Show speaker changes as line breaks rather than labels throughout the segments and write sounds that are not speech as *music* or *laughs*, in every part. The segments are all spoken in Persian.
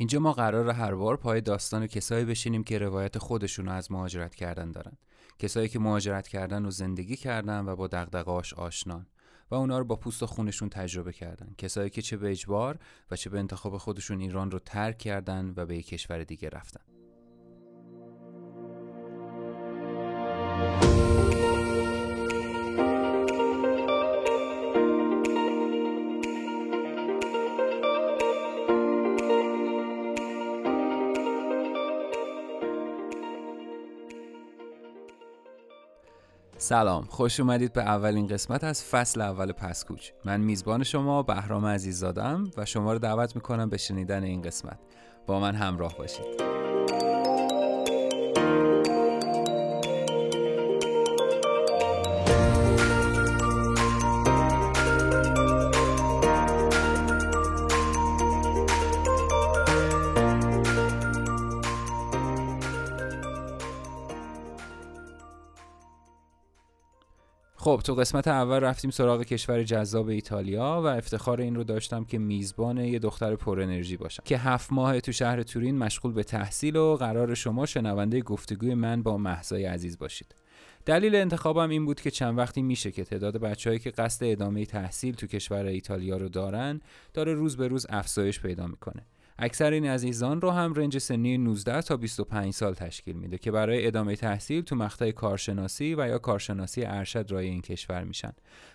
اینجا ما قرار هر بار پای داستان کسایی بشینیم که روایت خودشون از مهاجرت کردن دارن. کسایی که مهاجرت کردن و زندگی کردن و با دغدغه‌اش آشنان و اونا رو با پوست و خونشون تجربه کردن. کسایی که چه به اجبار و چه به انتخاب خودشون ایران رو ترک کردن و به یک کشور دیگه رفتن. سلام خوش اومدید به اولین قسمت از فصل اول پسکوچ. من میزبان شما بهرام عزیززادم و شما رو دعوت می‌کنم به شنیدن این قسمت. با من همراه باشید. تو قسمت اول رفتیم سراغ کشور جذاب ایتالیا و افتخار این رو داشتم که میزبان یه دختر پر انرژی باشم. که هفت ماه تو شهر تورین مشغول به تحصیل و قرار شما شنونده گفتگوی من با محضای عزیز باشید. دلیل انتخابم این بود که چند وقتی میشه که تعداد بچههایی که قصد ادامه تحصیل تو کشور ایتالیا رو دارن داره روز به روز افزایش پیدا می‌کنه. اکثر این عزیزان رو هم رنج سنی 19 تا 25 سال تشکیل میده که برای ادامه تحصیل تو مقطع کارشناسی و یا کارشناسی ارشد رای این کشور میشن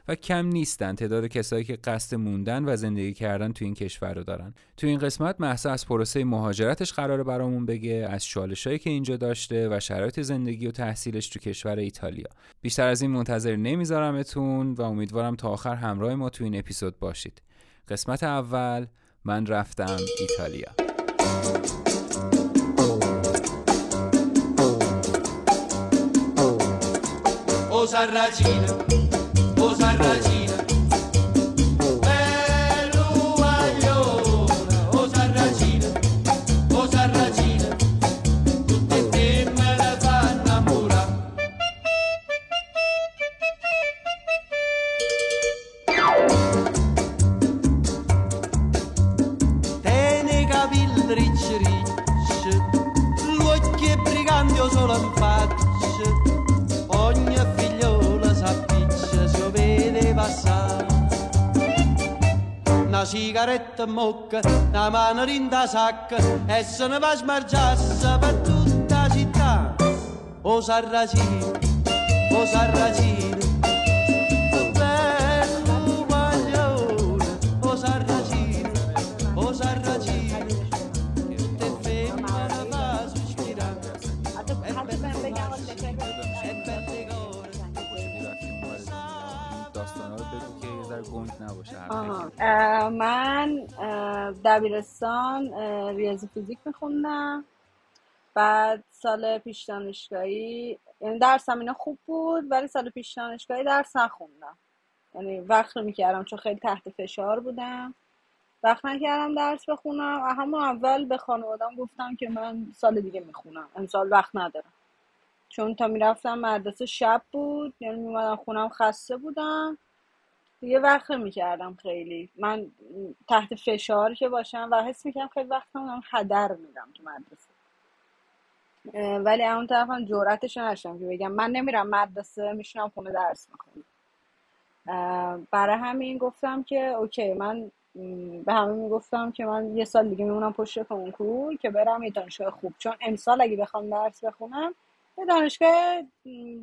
و کم نیستن. تعداد کسایی که قصد موندن و زندگی کردن تو این کشور رو دارن. تو این قسمت محسا از پروسه مهاجرتش قرار برامون بگه از چالشایی که اینجا داشته و شرایط زندگی و تحصیلش تو کشور ایتالیا. بیشتر از این منتظر نمیذارمتون و امیدوارم تا آخر همراه ما تو این اپیزود باشید. قسمت اول من رفتم ایتالیا. O
en mocca, una mano in sacca e se ne va smargiassa per tutta la città. O sarracino, o sarracino, bello guaglione, o
دبیرستان ریاضی فیزیک میخوندم. بعد سال پیش دانشگاهی یعنی درسم اینا خوب بود ولی سال پیش دانشگاهی درس نخوندم. یعنی وقت می‌کردم چون خیلی تحت فشار بودم. وقت نکردم درس بخونم. همون اول به خانوادم گفتم که من سال دیگه می‌خونم. امسال وقت ندارم. چون تا می‌رفتم مدرسه شب بود. یعنی میمدم خونم خسته بودم. دیگه وقت می‌کردم خیلی. من تحت فشار که باشم و حس می‌کردم خیلی وقت هم هدر میدم تو مدرسه. ولی اون طرف هم جورتش نشم که بگم. من نمیرم مدرسه میشنم خونه درس می‌کنم برای همین گفتم که اوکی من به همه می‌گفتم که من یه سال دیگه میمونم پشت کنکور که برم یه دانشگاه خوب. چون امسال اگه بخوام درس بخونم یه دانشگاه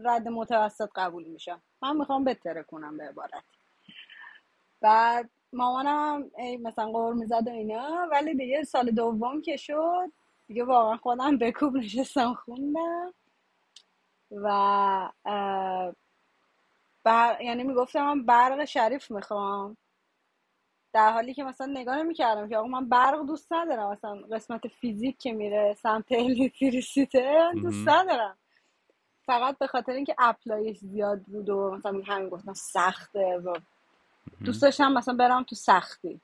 رد متوسط قبول میشم. من می‌خوام بتره کنم به عبارت. بعد مامانم ای مثلا قور می‌زد و اینا. ولی دیگه سال دوم که شد دیگه واقعا خودم بکوب نشستم خوندم. و بر... یعنی می‌گفتم من برق شریف می‌خوام. در حالی که مثلا نگاه نمی‌کردم که آقا من برق دوست ندارم. مثلا قسمت فیزیک که میره سمت الیکتریسیته دوست ندارم. فقط به خاطر اینکه اپلایش زیاد بود و مثلا همین گفتم سخته و دوست داشتم مثلا برم تو سختی.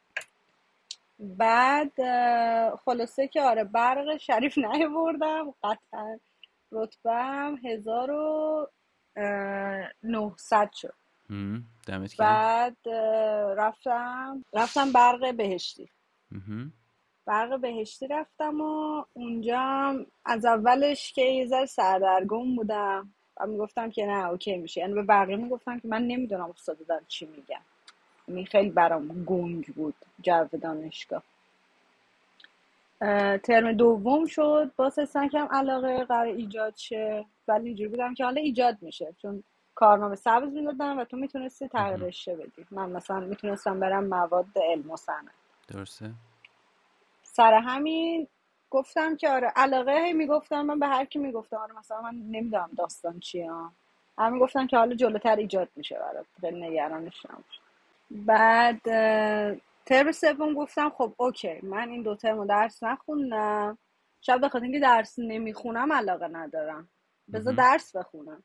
بعد خلاصه که آره برق شریف *laughs* نیاوردم قطعا رتبم هزار و نهصد شد. بعد رفتم رفتم برق بهشتی. برق بهشتی رفتم و اونجا از اولش که یه ذره سردرگم بودم. و می‌گفتم که نه اوکی میشه. یعنی به بقیه می‌گفتم که من نمی‌دونم استاد دارم چی یعنی خیلی برام گنگ بود جو دانشگاه. اه، ترم دوم شد باز حسن کم علاقه قرار ایجاد شه. ولی اینجوری بودم که حالا ایجاد میشه چون کارنامه سبز می‌دادن و تو می‌تونستی تغییر
مهم.
رشته بدی. من مثلا می‌تونستم برم مواد علم و صنعت.
درسته.
سر همین گفتم که آره علاقه هی می‌گفتم من به هر کی می‌گفتم آره مثلا من نمی‌دونم داستان چیه. همین گفتم که حالا جلوتر ایجاد میشه برات خیلی نگرانش نباش. بعد ترم سوم گفتم خب اوکی من این دو ترم درس نخوندم. شاید بخاطر اینکه درس نمی‌خونم علاقه ندارم. بذار. درس بخونم.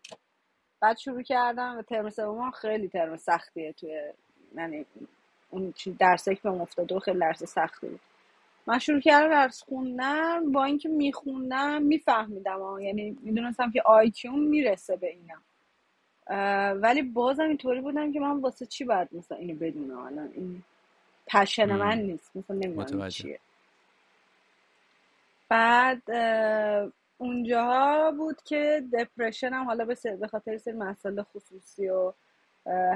بعد شروع کردم و ترم سوم خیلی ترم سختیه توی یعنی اون چی که بهم افتاده و خیلی درس سختی بود. من شروع کردم درس خوندن با اینکه میخوندم میفهمیدم یعنی می‌دونستم که آیکیون می‌رسه به اینا. اه، ولی بازم اینطوری بودم که من واسه چی باید مثلا اینو بدونم؟ الان این پشن من. نیست. مثلا نمی‌دونم چیه. بعد اه، اونجاها بود که دپرشن هم حالا به سر- خاطر سری مسائل خصوصی و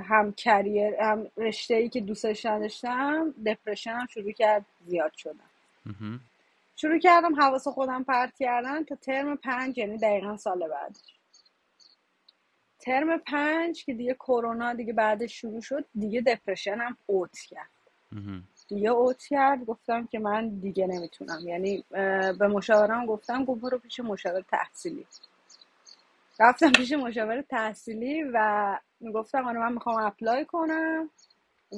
هم کریر هم رشته ای که دوستش نداشتم دپرشن هم شروع کرد زیاد شدن.
مهم.
شروع کردم حواس خودم پرت کردن تا ترم پنج یعنی دقیقا سال بعد ترم پنج که دیگه کرونا دیگه بعدش شروع شد دیگه دپرشن هم اوت کرد. دیگه اوت کرد. گفتم که من دیگه نمی‌تونم. یعنی به مشاورم گفتم گفت برو پیش مشاور تحصیلی. رفتم پیش مشاور تحصیلی و می‌گفتم آره من می‌خوام اپلای کنم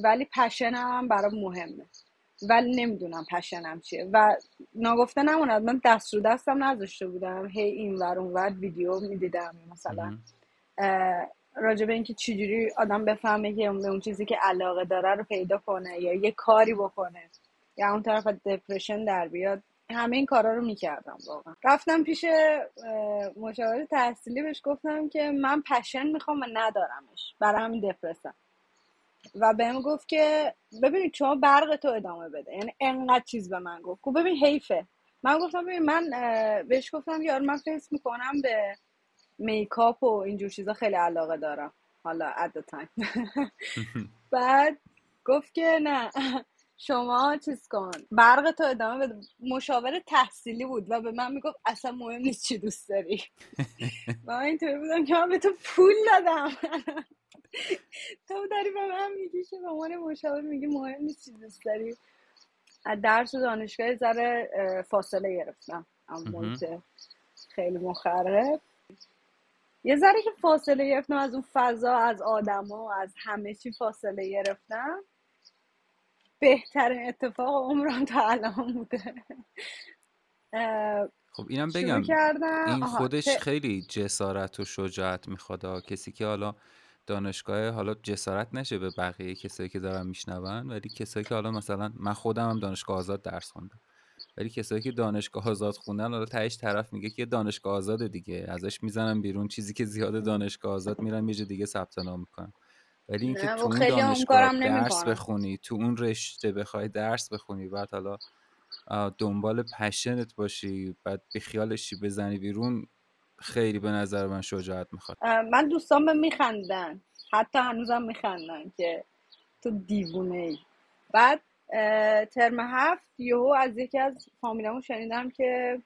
ولی پشنم برام مهمه. ولی نمی‌دونم پشنم چیه. و ناگفته نموند. من دست رو دستم نذاشته بودم. هی این ور اون ور ویدیو می‌دیدم مثلا راجع به اینکه چجوری آدم بفهمه که اون چیزی که علاقه داره رو پیدا کنه یا یه کاری بکنه. یا اون طرف دپرشن در بیاد. همه این کارا رو می‌کردم واقعا. رفتم پیش مشاور تحصیلی بهش گفتم که من پشن می‌خوام و ندارمش. برای همین دپرسم و بهم گفت که ببینید شما برق تو ادامه بده. یعنی انقدر چیز به من گفت. گفت ببین حیفه. من گفتم ببین من بهش گفتم یار من فکر می‌کنم به میکاپ و اینجور چیزا خیلی علاقه دارم. حالا at the time. *laughs* *laughs* بعد گفت که نه. شما چیز کن. برق تو ادامه بده. مشاور تحصیلی بود و به من می‌گفت اصلا مهم نیست چی دوست داری. و *laughs* من اینطوری بودم که من به تو پول دادم. تو داری به من میگی که به عنوان مشاور میگی مهم نیست چی دوست داری. از درس و دانشگاه ذره فاصله گرفتم. اما خیلی مخرب. یه ذره که فاصله گرفتم از اون فضا از آدما از همه چی فاصله گرفتم بهترین اتفاق عمرم تا الان بوده
خب اینم بگم این خودش. خیلی جسارت و شجاعت می‌خواد. کسی که حالا دانشگاه حالا جسارت نشه به بقیه کسایی که دارن میشنون ولی کسایی که حالا مثلا من خودم هم دانشگاه آزاد درس خوندم ولی کسایی که دانشگاه آزاد خوندن حالا تهش طرف میگه که یه دانشگاه آزاد دیگه. ازش می‌زنن بیرون. چیزی که زیاد دانشگاه آزاد میرن یه دیگه ثبت نام می‌کنن ولی اینکه تو اون دانشگاه درس بخونی تو اون رشته بخوای درس بخونی بعد حالا دنبال پشنت باشی بعد بیخیالشی بزنی بیرون خیلی به نظر من شجاعت می‌خواد.
من دوستان به میخندن. حتی هنوزم میخندن که تو دیوونه ای بعد ترم هفت یهو از یکی از فامیلامون شنیدم که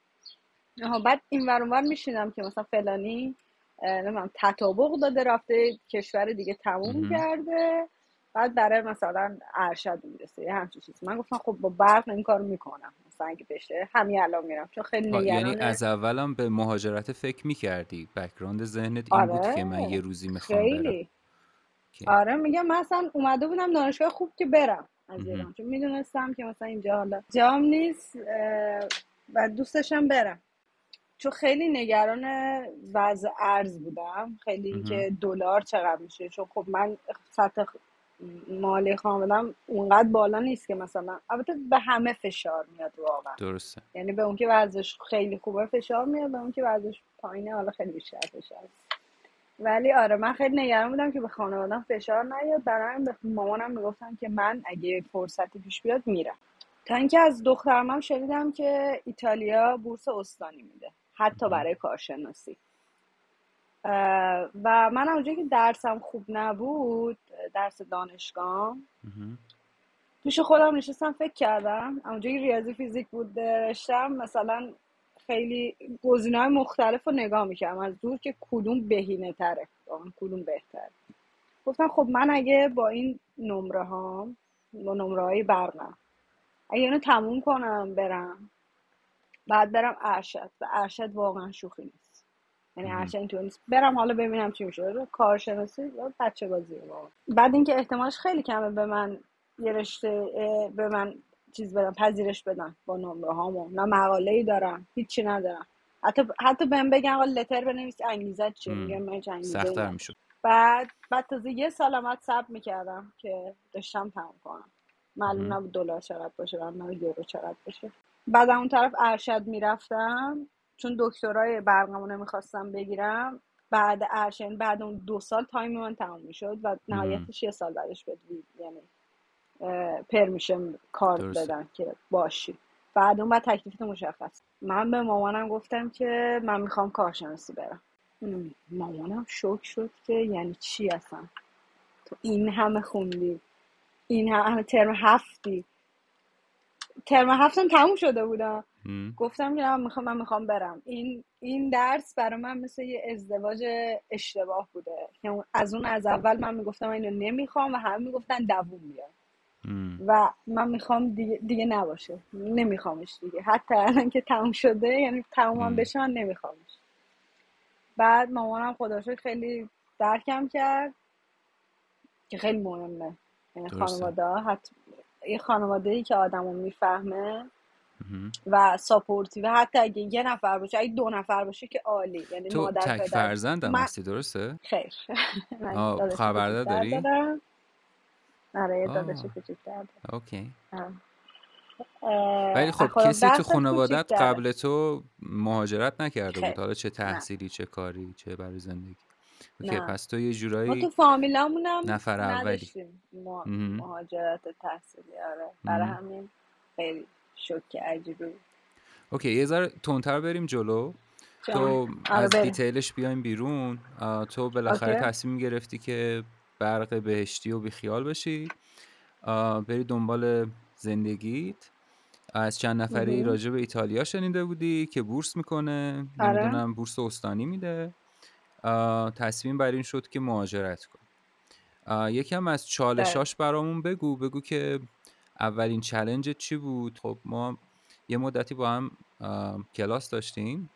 بعد این ور اون ور میشیدم که مثلا فلانی نمی‌دونم تطابق داده رفته کشور دیگه تموم. کرده. بعد برای مثلا ارشد می‌رسه یه همچین چیز من گفتم خب با برق این کارو می‌کنم. مثلا اگه بشه همین الان میرم چون خیلی
یعنی
نگران
از اولم به مهاجرت فکر می‌کردی؟ بکگراند ذهنت این بود که من
آره
یه روزی می‌خوام برم.
خیلی.
که
آره میگم من اصلا اومده بودم دانشگاه خوب که برم. از. ایران. چون می‌دونستم که مثلا اینجا حالا جام نیست و دوست داشتم برم. چون خیلی نگران وضع ارز بودم. خیلی. اینکه دلار چقدر میشه. چون خب من سطح مالی خانوادم اونقدر بالا نیست که مثلا البته به همه فشار میاد واقعا.
درسته.
یعنی به اون که وضعش خیلی خوبه فشار میاد به اون که وضعش پایینه حالا خیلی بیشتر فشار ولی آره من خیلی نگران بودم که به خانوادم فشار نیاد. برای به مامانم می‌گفتم که من اگه فرصتی پیش بیاد میرم. تا اینکه از دخترم هم شنیدم که ایتالیا بورس استانی میده حتی برای کارشناسی. و من اونجایی که درسم خوب نبود درس دانشگاه. پیش خودم نشستم فکر کردم. اونجایی ریاضی فیزیک بود رشتم مثلا خیلی گزینه های مختلف رو نگاه می‌کردم. از دور که کدوم بهینه تره. کدوم بهتر گفتم خب من اگه با این نمره ها با نمره های برقم اگه اینو تموم کنم برم. بعد برم ارشد. و ارشد واقعا شوخی نیست. یعنی. ارشد اینطور نیست. برم حالا ببینم چی میشه. کارشناسی یا بچه بازی واقعا بعد اینکه احتمالش خیلی کمه به من یه رشته به من چیز بدن پذیرش بدن با نمره هامو نه مقاله ای دارم هیچی ندارم. حتی حتی بهم بگن آقا لتر بنویس انگیزه چیه؟
مم.
میگم من ندارم.
می‌شد.
بعد بعد تازه یه سال بعد صبر می‌کردم که داشتم تموم کنم. معلوم. نبود دلار چقدر باشه معلوم نبود یورو چقدر باشه. بعد اون طرف ارشد می‌رفتم. چون دکترای برقمو نمی‌خواستم بگیرم بعد ارشد بعد اون دو سال تایم من تموم می‌شد و. نهایتش یه سال بعدش بد یعنی permission card
درسته.
بدن که باشی. بعد اون بعد تکلیفت مشخص. من به مامانم گفتم که من می‌خوام کارشناسی برم. ام، مامانم شوک شد که یعنی چی اصلا؟ تو این همه خوندی. این همه ترم هفتی. ترم هفتم تموم شده بودم. گفتم که من می‌خوام من می‌خوام برم. این این درس برای من مثل یه ازدواج اشتباه بوده. که اون- از اون از اول من می‌گفتم اینو نمی‌خوام و همه می‌گفتن دووم بیار. و من می‌خوام دیگه, دیگه نباشه. نمیخوامش دیگه. حتی الان که تموم شده یعنی تمومم
مم.
بشه من نمیخوامش. بعد مامانم خدا رو شکر خیلی درکم کرد که خیلی مهمه. یعنی خانواده حتی یه خانواده ای که آدمو می‌فهمه. و supportive. حتی اگه یه نفر باشه اگه دو نفر باشه که عالی. یعنی
تو
مادر
تک
من
هستی درسته؟
خیر. *laughs* کوچیکتر
داری؟
آره یه داداش
آه.
کوچیکتر okay.
ولی خب
خودم
کسی تو خانوادت قبل تو مهاجرت نکرده بود؟ حالا چه
نه.
تحصیلی چه کاری چه برای زندگی؟ okay
نه.
پس تو یه
ما یه
جورایی
فامیلامونم
نفر اولی.
ما-. مهاجرت تحصیلی آره. برای. همین خیلی شوک عجیبی
okay یه ذره تندتر بریم جلو. تو
آره
از
بریم.
detail ش بیایم بیرون. تو بالاخره تصمیم گرفتی که برق بهشتی و بیخیال بشی. بری دنبال زندگیت. از چند نفری. راجع به ایتالیا شنیده بودی که بورس می‌کنه.
آره.
نمی‌دونم بورس استانی میده. تصمیم بر این شد که مهاجرت کن یکم از چالشاش برامون بگو. بگو که اولین چلنج چی بود؟ خب ما یه مدتی با هم کلاس داشتیم.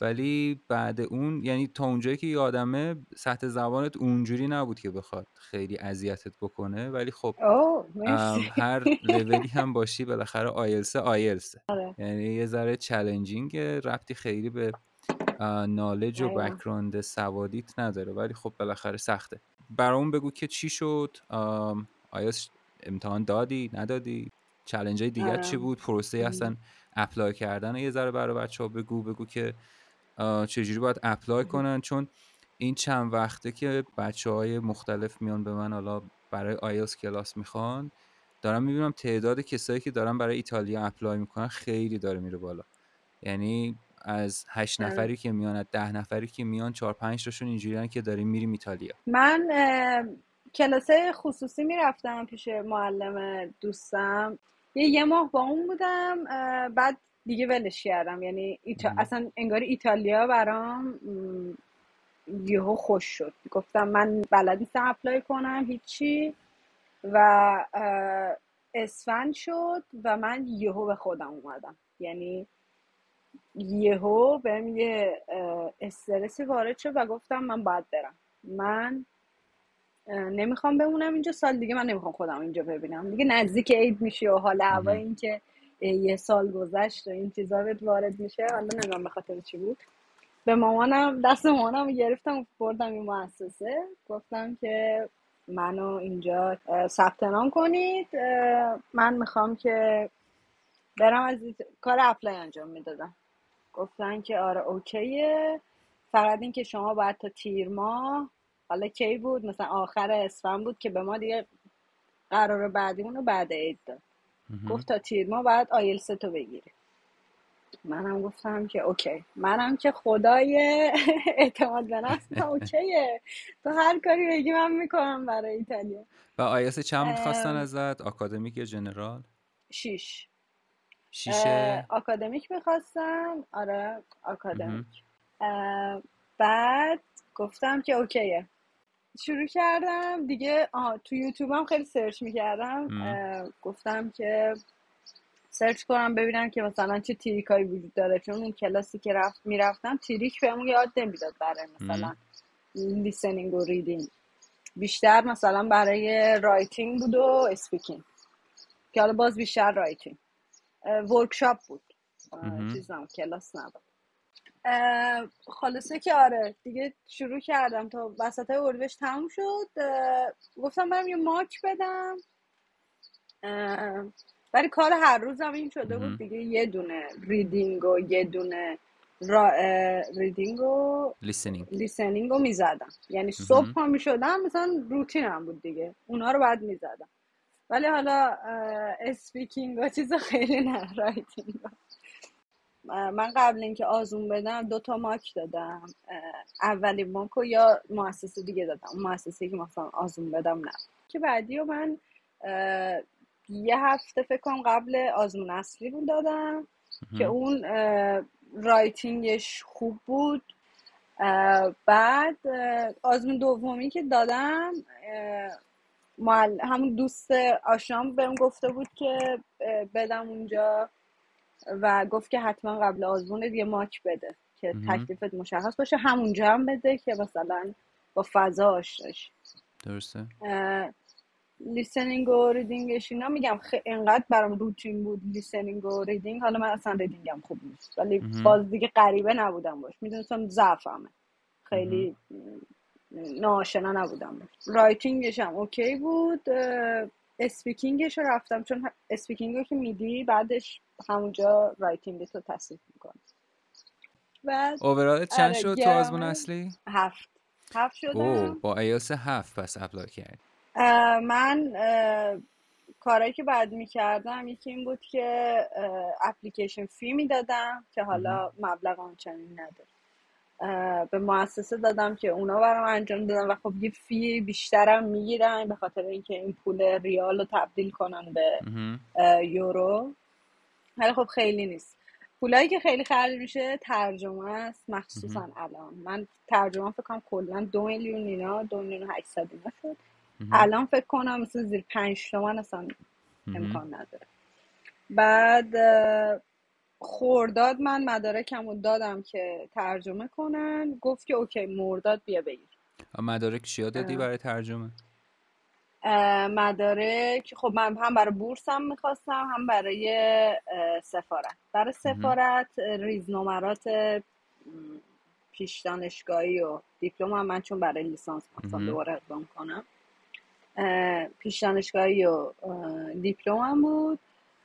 ولی بعد اون یعنی تا اونجایی که یادمه سطح زبانت اونجوری نبود که بخواد خیلی اذیتت بکنه. ولی خب هر *laughs* لولی هم باشی بالاخره IELTS IELTS
آره.
یعنی یه ذره challenging ربطی خیلی به knowledge و background سوادیت نداره. ولی خب بالاخره سخته. برامون بگو که چی شد؟ ش- امتحان دادی؟ ندادی؟ challenge های دیگه چی
آره.
بود؟ پروسه اصلا apply کردن یه ذره برای بچه ها بگو. بگو که چجوری باید apply کنن؟ چون این چند وقته که بچه های مختلف میان به من حالا برای آیلز کلاس می‌خوان دارم می‌بینم تعداد کسایی که دارن برای ایتالیا اپلای می‌کنن خیلی داره میره بالا. یعنی از هشت
آره.
نفری که میان از ده نفری که میان چهار پنج تاشون اینجوریان که داریم میریم ایتالیا.
من کلاسه خصوصی می‌رفتم پیش معلم دوستم. یه یه ماه با اون بودم بعد دیگه ولش کردم. یعنی ایتا... اصلا انگاری ایتالیا برام یهو خوش شد. گفتم من بلد نیستم اپلای کنم هیچی. و اسفند شد و من یهو به خودم اومدم. یعنی یهو بهم یه استرسی وارد شد و گفتم من باید برم. من نمی‌خوام بمونم اینجا. سال دیگه من نمی‌خوام خودم اینجا ببینم. دیگه نزدیک عید میشی و حال هوا. این که یه سال گذشت و این چیزا بهت وارد میشه. حالا نمی‌دونم به خاطر چی بود. به مامانم دست مامانم گرفتم بردم این مؤسسه. گفتم که منو اینجا ثبت نام کنید. من می‌خوام که برم از کار اپلای انجام می‌دادم. گفتن که آره اوکیه. فقط این که شما باید تا تیر ماه حالا کی بود؟ مثلا آخر اسفند بود که به ما دیگه قرار بعدیمون رو بعد عید داد. گفت تا تیر ما باید آیلتس تو بگیری. منم گفتم که okay. منم که خدای *laughs* اعتماد به نفس okay ه. تو هر کاری بگی من می‌کنم برای ایتالیا.
و آیس چند می‌خواستن
ام،
ازت؟ آکادمیک یا general؟
شیش.
شیشه؟
آکادمیک می‌خواستم. آره. آکادمیک. بعد گفتم که okay ه. شروع کردم. دیگه آها تو یوتیوب هم خیلی search می‌کردم. گفتم که search کنم ببینم که مثلا چه trick ایی وجود داره. چون اون کلاسی که رفت می‌رفتم trick بهمون یاد نمی‌داد برای مثلا. listening و reading بیشتر مثلا برای writing بود و speaking که حالا باز بیشتر writing workshop بود. چیز کلاس نبود. خلاصه که آره دیگه شروع کردم تا وسط اردیبهشت تموم شد. گفتم برم یه mock بدم. ولی کار هر روزم این شده بود. دیگه یه دونه reading و یه دونه را reading و
listening.
listening رو می‌زدم. یعنی صبح. پا می‌شدم مثلا روتینم بود دیگه. اونا رو بعد می‌زدم. ولی حالا speaking و چیز خیلی نه *laughs* writing. من قبل اینکه آزمون بدم دو تا mock دادم. اه، اولین ماک رو یا مؤسسه دیگه دادم. مؤسسه که مثلا آزمون بدم نه. که بعدی رو من یه هفته فکر کنم قبل آزمون اصلی رو دادم که. اون رایتینگش خوب بود. بعد آزمون دومی که دادم همون دوست آشنام بهم گفته بود که بدم اونجا. و گفت که حتما قبل آزمون یه mock بده که. تکلیفت مشخص باشه همونجا هم بده که مثلا با فضا آشنا شی.
درسته
listening و reading ش اینا میگم خیلی اینقدر برام روتین بود listening و reading حالا من اصلا reading م خوب نیست ولی. باز دیگه غریبه نبودم باش می‌دونستم ضعفمه. خیلی ناآشنا نبودم باش writing ش هم okay بود speaking ش رو رفتم چون speaking رو که میدی بعدش همونجا writing تو تصحیح می‌کنه بعد
overall ت چند
آره
شد تو آزمون اصلی؟
هفت. هفت شدم.
با ایاس هفت پس apply کرد
اه، من کارهایی که بعد می‌کردم یکی این بود که application fee می‌دادم که. حالا مبلغ آنچنانی نداره. به مؤسسه دادم که اونا برام انجام دادن و خب یه fee بیشترم می‌گیرن به خاطر اینکه این پول ریال رو تبدیل کنن به یورو ولی خب خیلی نیست پولایی که خیلی خرج میشه ترجمه است. مخصوصا الان من ترجمه فکر کنم کلا دو میلیون اینا دو میلیون و 800 اینا شد. الان فکر کنم مثلا زیر پنج تومن اصلا. امکان نداره بعد خورداد من مدارکم رو دادم که ترجمه کنن. گفت که اوکی مرداد بیا بگیر.
مدارک چیا دادی برای ترجمه؟
مدارک خب من هم برای بورسم می‌خواستم هم برای سفارت. برای. سفارت ریزنمرات پیش دانشگاهی و دیپلم هم من چون برای لیسانس می‌خواستم
مهم.
دوباره اقدام کنم. اه، پیش دانشگاهی و دیپلم هم بود.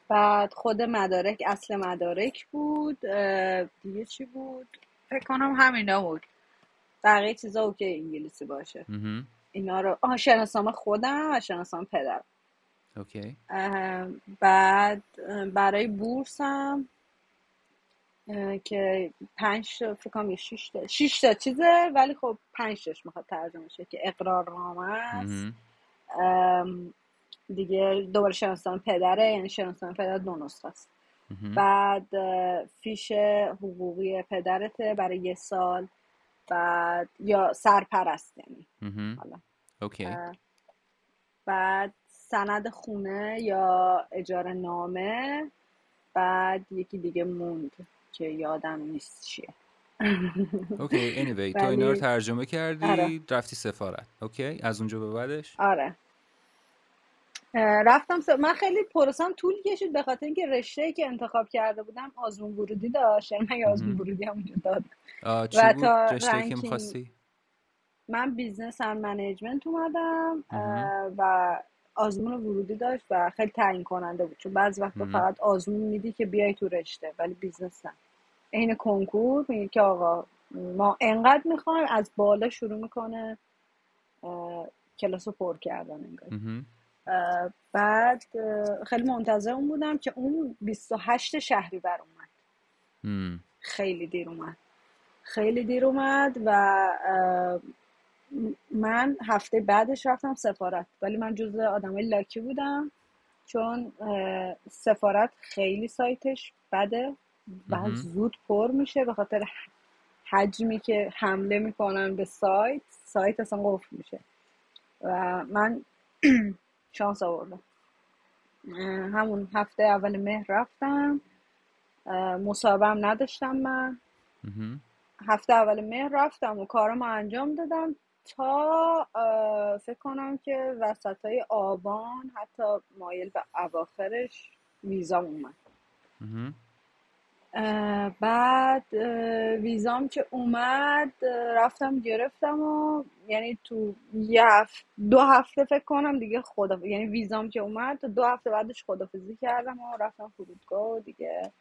بعد خود مدارک اصل مدارک بود دیگه چی بود؟ فکر کنم همینا بود. بقیه چیزا okay انگلیسی باشه. اینا رو آها شناسنامه خودم و شناسنامه پدرم. okay. بعد برای بورسم که پنج تا فکر کنم یه شیش تا شیش تا چیزه ولی خب پنج تاش می‌خواد ترجمه شه که اقرارنامه است.
مهم.
ام، دیگه دوباره شناسنامه پدره یعنی شناسنامه پدر دو نسخه است. بعد فیش حقوقی پدرته برای یه سال. بعد یا سرپرست یعنی. حالا.
اوکی.
بعد سند خونه یا اجاره نامه. بعد یکی دیگه موند که یادم نیست چیه.
okay anyway تو اینا رو ترجمه
آره.
کردی رفتی سفارت. okay از اونجا به بعدش؟
آره. رفتم س... من خیلی پروسم طول کشید به خاطر اینکه رشته که انتخاب کرده بودم آزمون ورودی داشت. یعنی من آزمون. ورودی هم
آه، چی
و تا
رشته که می‌خواستی؟
من business and management اومدم و آزمون ورودی داشت و خیلی تعیین کننده بود. چون بعضی وقتا. فقط آزمون میدی که بیای تو رشته ولی business نه. عین کنکور میگه که آقا ما انقدر می‌خوایم از بالا شروع می‌کنه کلاس رو پر کردن انگار. بعد خیلی منتظر اون بودم که اون 28 شهریور اومد. خیلی دیر اومد. خیلی دیر اومد و من هفته بعدش رفتم سفارت. ولی من جز آدمای لاکی بودم چون سفارت خیلی سایتش بده و. زود پر میشه به خاطر حجمی که حمله می‌کنن به سایت. سایت اصلا قفل میشه. و من *clears throat* شانس آوردم. همون هفته اول مهر رفتم. هم نداشتم من. هفته اول مهر رفتم و کارمو انجام دادم تا فکر کنم که وسط های آبان حتی مایل به اواخرش ویزام اومد. بعد ویزام که اومد رفتم گرفتم و یعنی تو یه هفت دو هفته فکر کنم دیگه خدا یعنی ویزام که اومد تو دو هفته بعدش خدافزی کردم و رفتم فرودگاه و دیگه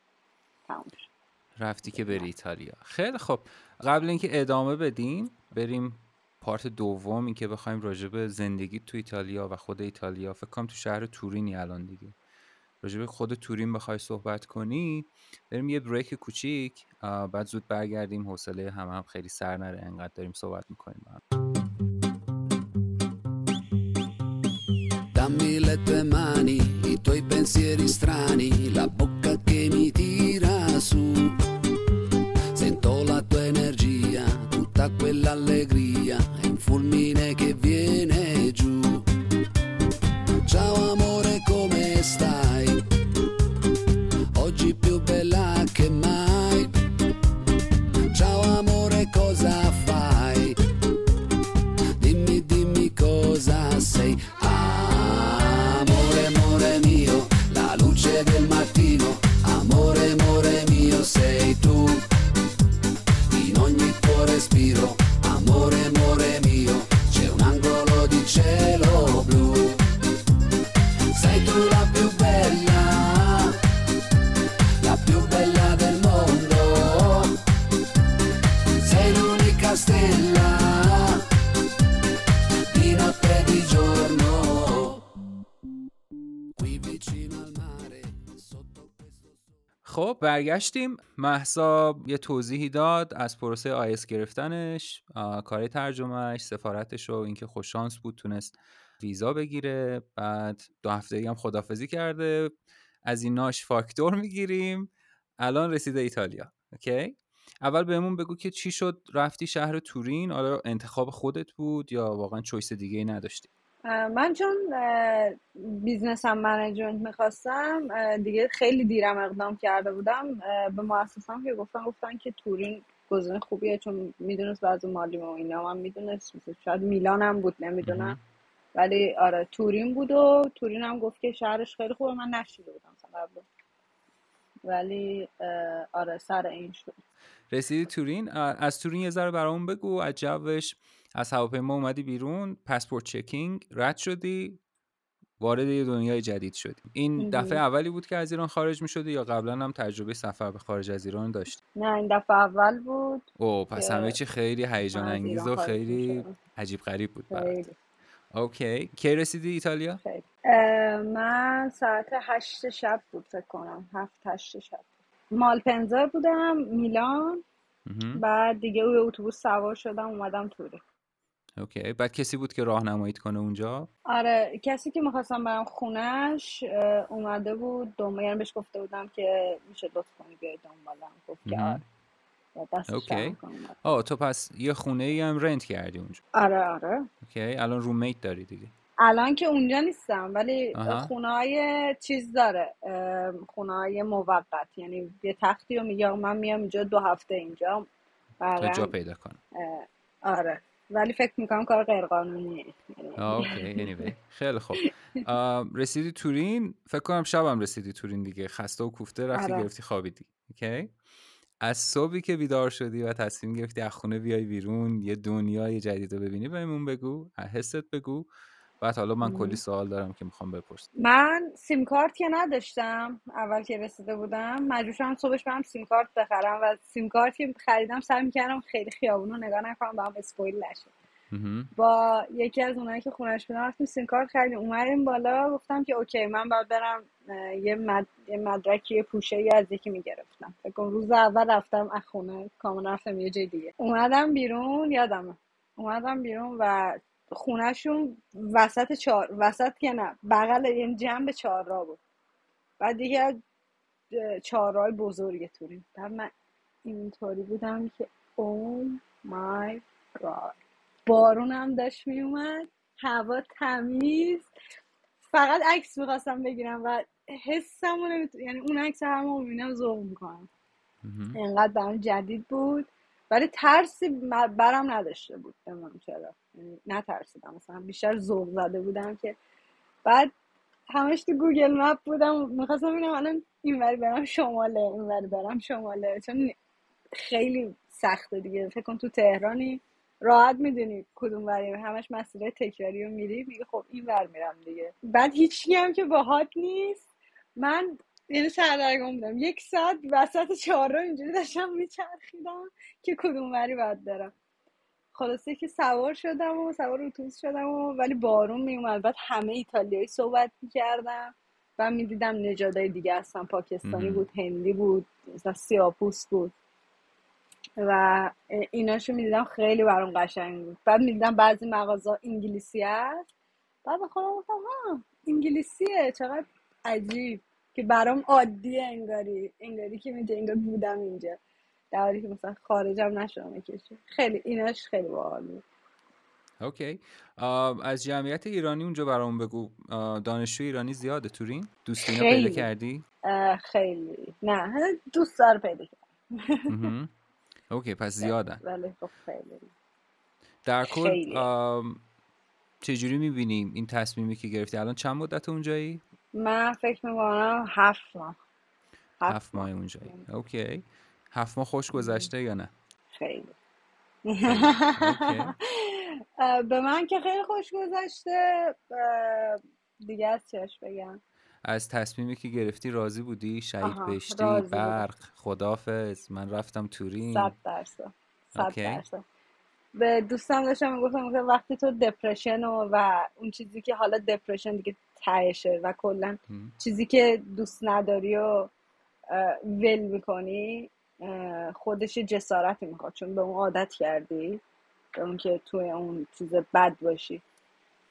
تموم شد.
رفتی که بری ایتالیا. خیلی خب. قبل اینکه ادامه بدیم بریم پارت دوم این که بخوایم راجع به زندگی تو ایتالیا و خود ایتالیا. فکر کنم تو شهر تورینی الان دیگه. راجع به خود تورین بخوای صحبت کنی بریم یه بریک کوچیک بعد زود برگردیم حوصله هم هم خیلی سر نره انقدر داریم صحبت می‌کنیم هم.
Dammi le tue mani, i tuoi pensieri strani, la bocca che mi tira su. Sento la tua energia, tutta quell'allegria, è un fulmine che viene giù. Ciao amore, come stai? Respiro.
برگشتیم. محسا یه توضیحی داد از پروسه آیس گرفتنش کار ترجمهش سفارتش و اینکه خوششانس بود تونست ویزا بگیره. بعد دو هفته هم خدافزی کرده. از ایناش فاکتور می‌گیریم. الان رسیده ایتالیا. اوکی؟ اول بهمون بگو که چی شد؟ رفتی شهر تورین؟ آیا انتخاب خودت بود یا واقعا چویس دیگه ای نداشتی؟
من چون business and management می‌خواستم دیگه خیلی دیرم اقدام کرده بودم. به مؤسسم که گفتن گفتن که تورین گزینه خوبیه چون می‌دونست وضع مالی و اینا هم می‌دونست. شاید میلان هم بود نمی‌دونم. ولی آره تورین بود و تورین هم گفت که شهرش خیلی خوبه. من نشنیده بودم قبل. ولی آره سر این شد.
رسیدی تورین از تورین یه ذره برامون بگو. از جوش از هواپیما اومدی بیرون پاسپورت چکینگ رد شدی وارد یه دنیای جدید شدی. این. دفعه اولی بود که از ایران خارج می شدی یا قبلا هم تجربه سفر به خارج از ایران داشتی؟
نه این دفعه اول بود
او پس همه چی خیلی هیجان انگیز و خیلی عجیب غریب بود برات.
خیلی.
اوکی. کی رسیدی ایتالیا؟
خیلی. من ساعت هشت شب بود فکر کنم. هفت هشت شب. مالپنزا بودم میلان. بعد دیگه روی اتوبوس سوار شدم اومدم تورین
okay. بعد کسی بود که راهنماییت کنه اونجا؟
آره کسی که می‌خواستم برم خونش اومده بود دوم یعنی بهش گفته بودم که میشه لطف کنی بیای دنبالم. گفت که. آره.
اوکی. آه تو پس یه خونه ای هم rent کردی اونجا.
آره آره.
okay. الان roommate داری دیگه.
الان که اونجا نیستم ولی. خونه های چیز داره. خونه های موقت. یعنی یه تختی رو میگه من میام اینجا دو هفته اینجا.
تا جا پیدا کنم.
آره. ولی فکر می‌کنم کار غیر قانونیه.
اوکی anyway. *laughs* خیلی خوب. رسیدی تورین؟ فکر کنم شبم رسیدی تورین دیگه. خسته و کوفته رفتی
آره.
گرفتی خوابیدی. اوکی؟ از صبحی که بیدار شدی و تصمیم گرفتی از خونه بیای بیرون یه دنیای جدید رو ببینی بهمون بگو. حست بگو. بعد حالا من کلی سوال دارم که می‌خوام بپرسم.
من سیم کارت که نداشتم اول که رسیده بودم مجبور شدم صبحش برم سیم کارت بخرم و سیم کارت که خریدم سعی می‌کردم خیلی خیابون رو نگاه نکنم برام spoil نشه. با یکی از اونایی که خونش بودم رفتیم سیم کارت خریدیم اومدیم بالا گفتم که okay من باید برم یه, مد... یه مدرکی یه پوشه ای از یکی می‌گرفتم. فکر روز اول رفتم از خونه کاملا رفتم یه جای دیگه. اومدم بیرون یادمه. اومدم بیرون و خونهشون وسط چهار وسط که نه بغل یعنی جنب چهار راه بود. بعد دیگه از چهار بزرگ تورین. بعد من اینطوری بودم که او مای گاد. بارون هم داشت میومد هوا تمیز. فقط عکس می‌خواستم بگیرم و حسم. یعنی اون عکس هم رو می‌بینم ذوق می‌کنم.
مهم.
انقدر برام جدید بود. ولی ترسی برام نداشته بود. نمی‌دونم چرا. یعنی نترسیدم. مثلا بیشتر ذوق زده بودم که بعد همش تو گوگل مپ بودم. می‌خواستم ببینم الان اینوری برم شماله اینوری برم شماله. چون خیلی سخته دیگه. فکر کن تو تهرانی راحت می‌دونی کدوم وری همش مسیر تکراری رو میری. میگه خب این ور میرم دیگه. بعد هیچکی هم که باهات نیست. من یعنی سردرگم بودم. یک ساعت وسط چهار اینجوری داشتم میچرخیدم که کدوم وری باید برم. خلاصه که سوار شدم و سوار اتوبوس شدم و ولی بارون میومد بعد همه ایتالیایی صحبت می‌کردم و می‌دیدم نژادهای دیگه هستن. پاکستانی. بود هندی بود مثلا سیاپوس بود. و ایناشو می‌دیدم خیلی برام قشنگ بود. بعد می‌دیدم بعضی مغازه انگلیسی هست. بعد به خودم گفتم ها انگلیسیه چقدر عجیب. که برام عادیه انگاری انگاری که میگه انگار بودم اینجا. در حالی که مثلا خارجم نشدم کشور. خیلی ایناش خیلی باحال بود.
اوکی. از جمعیت ایرانی اونجا برام بگو. دانشجو ایرانی زیاده تورین دوستینا پیدا کردی؟
خیلی. نه دوست داره پیدا
مهم. اوکی پس *laughs* زیادن.
ولی خب خیلی.
در کل چجوری می‌بینیم این تصمیمی که گرفتی؟ الان چند مدت اونجایی؟
من فکر می‌کنم هفت ماه. هفت
هفت ماه اونجایی. اوکی. هفت ماه خوش گذشته یا نه؟
خیلی. *laughs* به من که خیلی خوش گذشته. دیگه از چش بگم؟
از تصمیمی که گرفتی راضی بودی؟ شهید
بودم.
برق؟ خدافز من رفتم تورین.
صد درصد. صد درصد. به دوستم داشتم می‌گفتم وقتی تو دپرشن و, و اون چیزی که حالا دپرشن دیگه تهشه و کلا. چیزی که دوست نداری و ول می‌کنی خودش یه جسارتی می‌خواد چون به اون عادت کردی به اون که توی اون چیز بد باشی.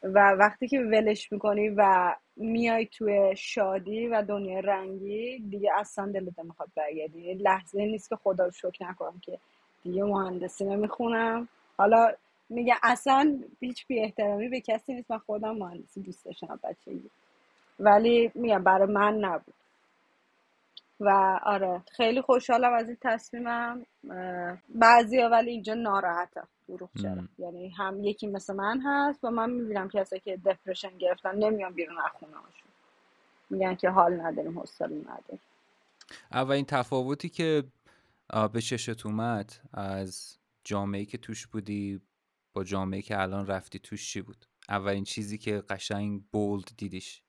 و وقتی که ولش می‌کنی و میای توی شادی و دنیای رنگی دیگه اصلا دلت نمی‌خواد برگردی. لحظه نیست که خدا رو شکر نکنم که دیگه مهندسی نمی‌خونم. حالا میگه اصلا هیچ بی احترامی به کسی نیست. من خودم مهندسی دوست داشتم بچگی. ولی میگم برای من نبود. و آره خیلی خوشحالم از این تصمیمم. بعضی ها ولی اینجا ناراحتم دروغ چرا. یعنی هم یکی مثل من هست و من می‌بینم کسایی که دپرشن گرفتن نمیان بیرون از خونه هاشون میگن که حال نداریم حوصله نداریم.
اولین تفاوتی که به چشت اومد از جامعه که توش بودی با جامعه که الان رفتی توش چی بود؟ اولین چیزی که قشنگ بولد دیدیش.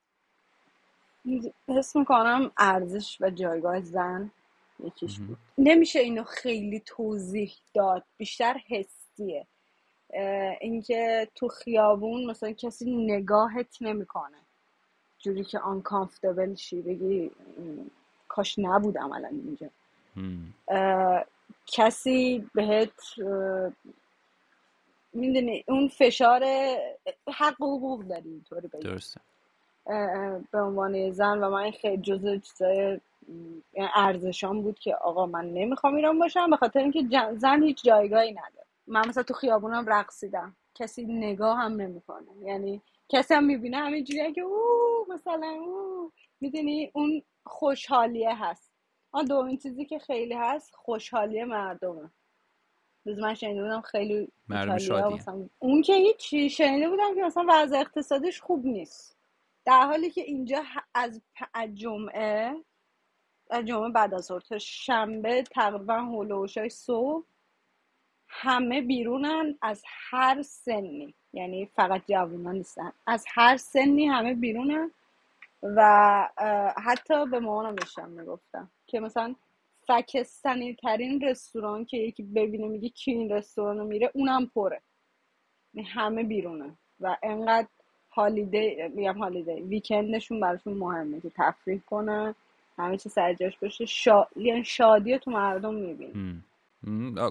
حس می‌کنم ارزش و جایگاه زن یکیش. بود. نمیشه اینو خیلی توضیح داد بیشتر حسیه. اینکه تو خیابون مثلا کسی نگاهت نمی‌کنه. جوری که uncomfortable شی بگی کاش نبودم الان اینجا. کسی بهت می‌دونی اون فشار حق و حقوق داری اینطوری بگم
درسته.
به عنوان زن و من خیلی جزء چیزای یعنی ارزشام بود که آقا من نمی‌خوام ایران باشم به خاطر اینکه زن هیچ جایگاهی نداره. من مثلا تو خیابونم رقصیدم. کسی نگاه هم نمی‌کنه. یعنی کسی هم می‌بینه همینجوریه که او مثلا او می‌دونی؟ اون خوشحالیه هست. آن دومین چیزی که خیلی هست خوشحالی مردمه. روز من شنیده بودم خیلی
شادی.
اون که هیچی شنیده بودم که مثلا وضع اقتصادش خوب نیست. در حالی که اینجا از جمعه از جمعه بعد از تا شنبه تقریبا هولوشای صبح همه بیرونن از هر سنی. یعنی فقط جوونا نیستن. از هر سنی همه بیرونن و حتی به مامانم داشتم می‌گفتم که مثلا فکستنی ترین رستوران که یکی ببینه میگه کی این رستوران رو میره اونم پره. یعنی همه بیرونه. و انقدر هالیدی میگم هالیدی ویکندشون براشون مهمه که تفریح کنن همه چی سرجاش باشه. شا... یعنی شادی تو مردم می‌بینی.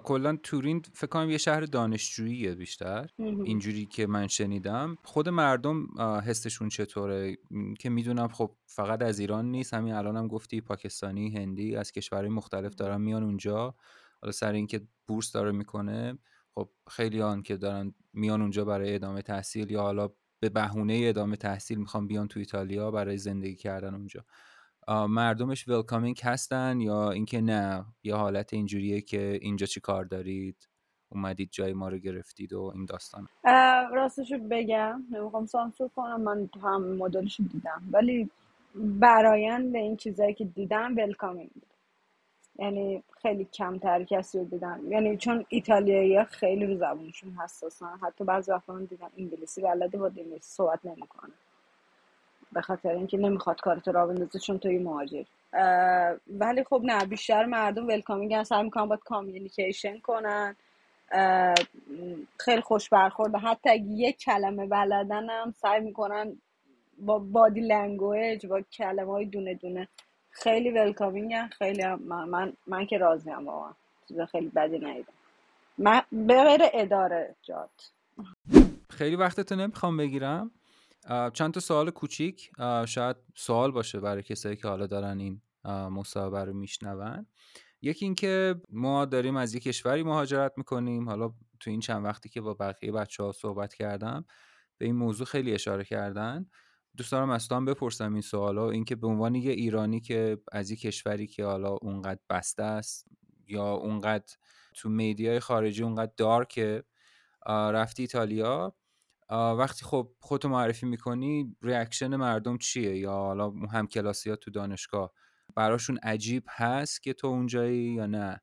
کلا تورین فکر کنم یه شهر دانشجوییه بیشتر. اینجوری که من شنیدم. خود مردم حسشون چطوره؟ که می‌دونم خب فقط از ایران نیست. همین الانم هم گفتی پاکستانی هندی از کشورهای مختلف دارن میان اونجا. حالا سر اینکه بورس داره می‌کنه خب خیلی آن که دارن میان اونجا برای ادامه تحصیل یا حالا به بهونه ادامه تحصیل می‌خوان بیان تو ایتالیا برای زندگی کردن اونجا. مردمش welcoming هستن یا اینکه نه؟ یه حالت اینجوریه که اینجا چی کار دارید؟ اومدید جای ما رو گرفتید و این داستان
راستشو بگم نمی‌خوام سانسور کنم من هم مدلش دیدم. ولی برایند این چیزایی که دیدم welcoming یعنی خیلی کمتر کسی رو دیدم. یعنی چون ایتالیایی خیلی رو زبونشون حساسن. حتی بعضی وقتا دیدم انگلیسی بلده با انگلیسی صحبت نمی‌کنه به خاطر اینکه نمی‌خواد کارت را بندازه چون توی مهاجر ولی خب نه بیشتر مردم welcoming سعی می‌کنن باید communication کنن. خیلی خوش برخورد. حتی اگه یک کلمه بلدن هم سعی می‌کنن با body language با کلمه های دونه دونه. خیلی welcoming خیلی من, من, من که راضی هم واقعا. چیز خیلی بدی ندیدم. من به غیر اداره جات.
خیلی وقتتو نمی‌خوام بگیرم. چند تا سوال کوچیک. شاید سوال باشه برای کسایی که حالا دارن این مصاحبه رو میشنون. یکی اینکه ما داریم از یک کشوری مهاجرت می‌کنیم. حالا تو این چند وقتی که با بقیه بچه ها صحبت کردم به این موضوع خیلی اشاره کردن. دوست دارم از بپرسم این سوالا. اینکه به عنوان یه ایرانی که از یک کشوری که حالا اونقدر بسته است یا اونقدر تو میدیای خارجی اونقدر دارکه رفتی ایتالیا وقتی خب خودتو معرفی می‌کنی reaction مردم چیه؟ یا حالا هم کلاسی ها تو دانشگاه براشون عجیب هست که تو اونجایی یا نه؟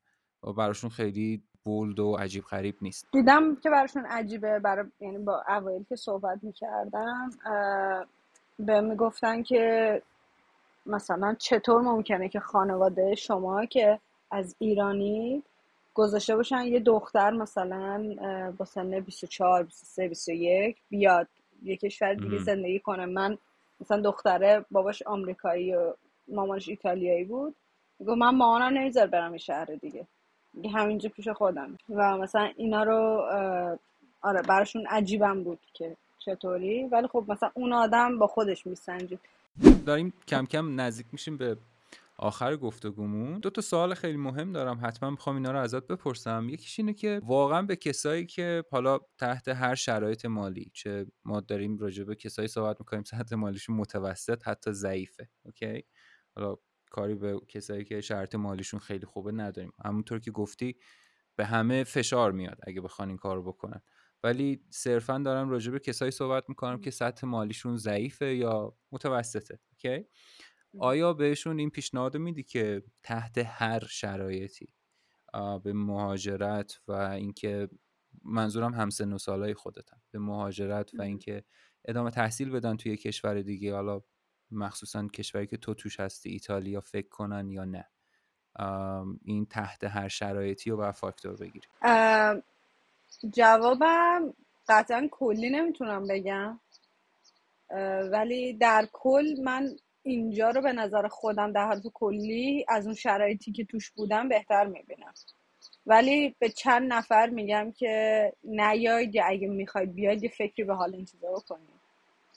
براشون خیلی bold و عجیب غریب نیست.
دیدم که براشون عجیبه برای یعنی با اوایل که صحبت می‌کردم به می‌گفتن که مثلا چطور ممکنه که خانواده شما که از ایرانی گذاشته باشن یه دختر مثلا با سن 24 23 21 بیاد یه کشور دیگه زندگی کنه. من مثلا دختره باباش آمریکایی و مامانش ایتالیایی بود. میگه من مامانم نمیذار برم این شهر دیگه. همینجا پیش خودم. و مثلا اینا رو آره براشون عجیبم بود که چطوری. ولی خب مثلا اون آدم با خودش میسنجید.
داریم کم کم نزدیک میشیم به آخر گفتگومون. دو تا سوال خیلی مهم دارم. حتما می‌خوام اینا رو ازت بپرسم. یکیش اینه که واقعا به کسایی که حالا تحت هر شرایط مالی چه ما داریم راجع به کسایی صحبت می‌کنیم سطح مالیشون متوسط حتی ضعیفه. اوکی؟ حالا کاری به کسایی که شرط مالیشون خیلی خوبه نداریم. همونطور که گفتی به همه فشار میاد اگه بخوان این کارو بکنن. ولی صرفا دارم راجع به کسایی صحبت می‌کنم که سطح مالیشون ضعیفه یا متوسطه. اوکی؟ آیا بهشون این پیشنهاد میدی که تحت هر شرایطی به مهاجرت و اینکه منظورم همسن و سالای خودتن به مهاجرت و اینکه ادامه تحصیل بدن توی کشور دیگه حالا مخصوصا کشوری که تو توش هستی ایتالیا فکر کنن یا نه؟ این تحت هر شرایطی رو بر فاکتور بگیری.
جوابم قطعا کلی نمی‌تونم بگم. ولی در کل من اینجا رو به نظر خودم در حالت کلی از اون شرایطی که توش بودم بهتر می‌بینم. ولی به چند نفر میگم که نیاید یا اگه می‌خواید بیاید یه فکری به حال این چیزا بکنید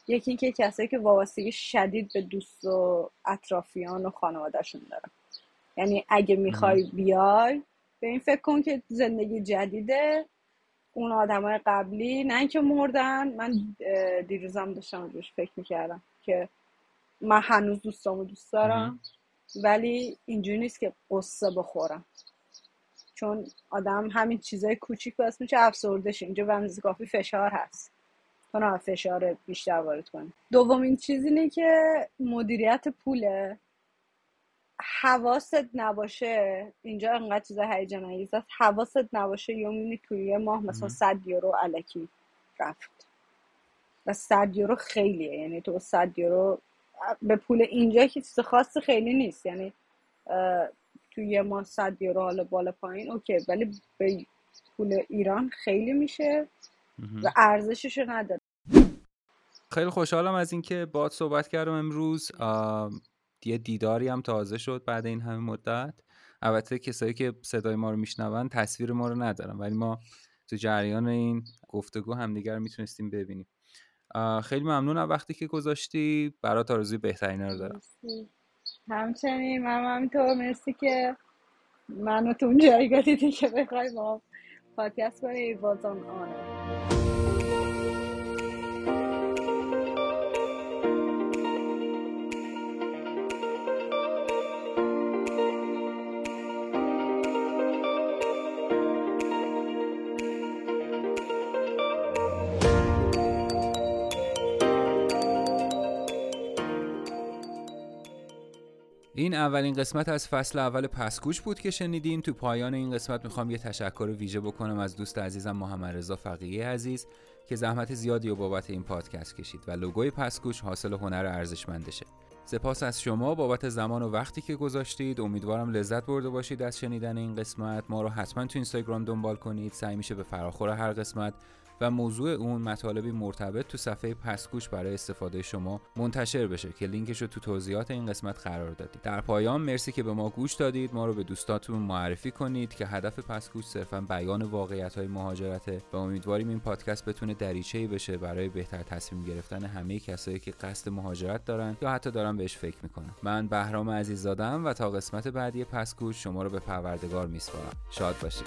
یکی اینکه کسایی که وابستگی شدید به دوست و اطرافیان و خانوادهشون دارن یعنی اگه می‌خوای بیای به این فکر کن که زندگی جدیده. اون آدمای قبلی نه اینکه مردن. من دیروزم داشتم روش فکر می‌کردم که من هنوز دوستامو دوست دارم. ولی اینجوری نیست که قصه بخورم. چون آدم همین چیزای کوچیک باعث میشه افسرده شه. اینجا به کافی فشار هست. تو نه فشار بیشتر وارد کنی. دومین چیز اینه که مدیریت پوله. حواست نباشه. اینجا انقدر چیز هیجان انگیز هست حواست نباشه یا می‌بینی توی یه ماه مثلا 100 یورو علکی رفت. و 100 یورو خیلیه. یعنی تو 100 یورو به پول اینجا که چیز خاصی خیلی نیست. یعنی توی یه ماه 100 یورو حالا بالا پایین اوکی. ولی به پول ایران خیلی میشه و ارزششو نداره.
خیلی خوشحالم از اینکه باد صحبت کردم امروز. یه دیداری هم تازه شد بعد این همه مدت. البته کسایی که صدای ما رو میشنون تصویر ما رو ندارن ولی ما تو جریان این گفتگو همدیگر رو می‌تونستیم ببینیم. خیلی ممنونم وقتی که گذاشتی. برات آرزوی بهترین رو دارم.
همچنین من همینطور مرسی که منو تو اون جایگاه دیدی که بخوای با پادکست کنی بازم آنه
این اولین قسمت از فصل اول پسگوش بود که شنیدین. تو پایان این قسمت می‌خوام یه تشکر ویژه بکنم از دوست عزیزم محمد رضا فقیه عزیز که زحمت زیادی و بابت این پادکست کشید و لوگوی پسگوش حاصل هنر ارزشمندشه. سپاس از شما بابت زمان و وقتی که گذاشتید. امیدوارم لذت برده باشید از شنیدن این قسمت. ما رو حتما تو اینستاگرام دنبال کنید. سعی میشه به فراخور هر قسمت و موضوع اون مطالبی مرتبط تو صفحه پسگوش برای استفاده شما منتشر بشه که لینکش رو تو توضیحات این قسمت قرار دادید. در پایان مرسی که به ما گوش دادید. ما رو به دوستاتون معرفی کنید که هدف پسگوش صرفا بیان واقعیت های مهاجرته و امیدواریم این پادکست بتونه دریچه‌ای بشه برای بهتر تصمیم گرفتن همه کسایی که قصد مهاجرت دارن یا حتی دارن بهش فکر می‌کنن. من بهرام عزیزادم و تا قسمت بعدی پسگوش شما رو به پروردگار میسپارم. شاد باشید.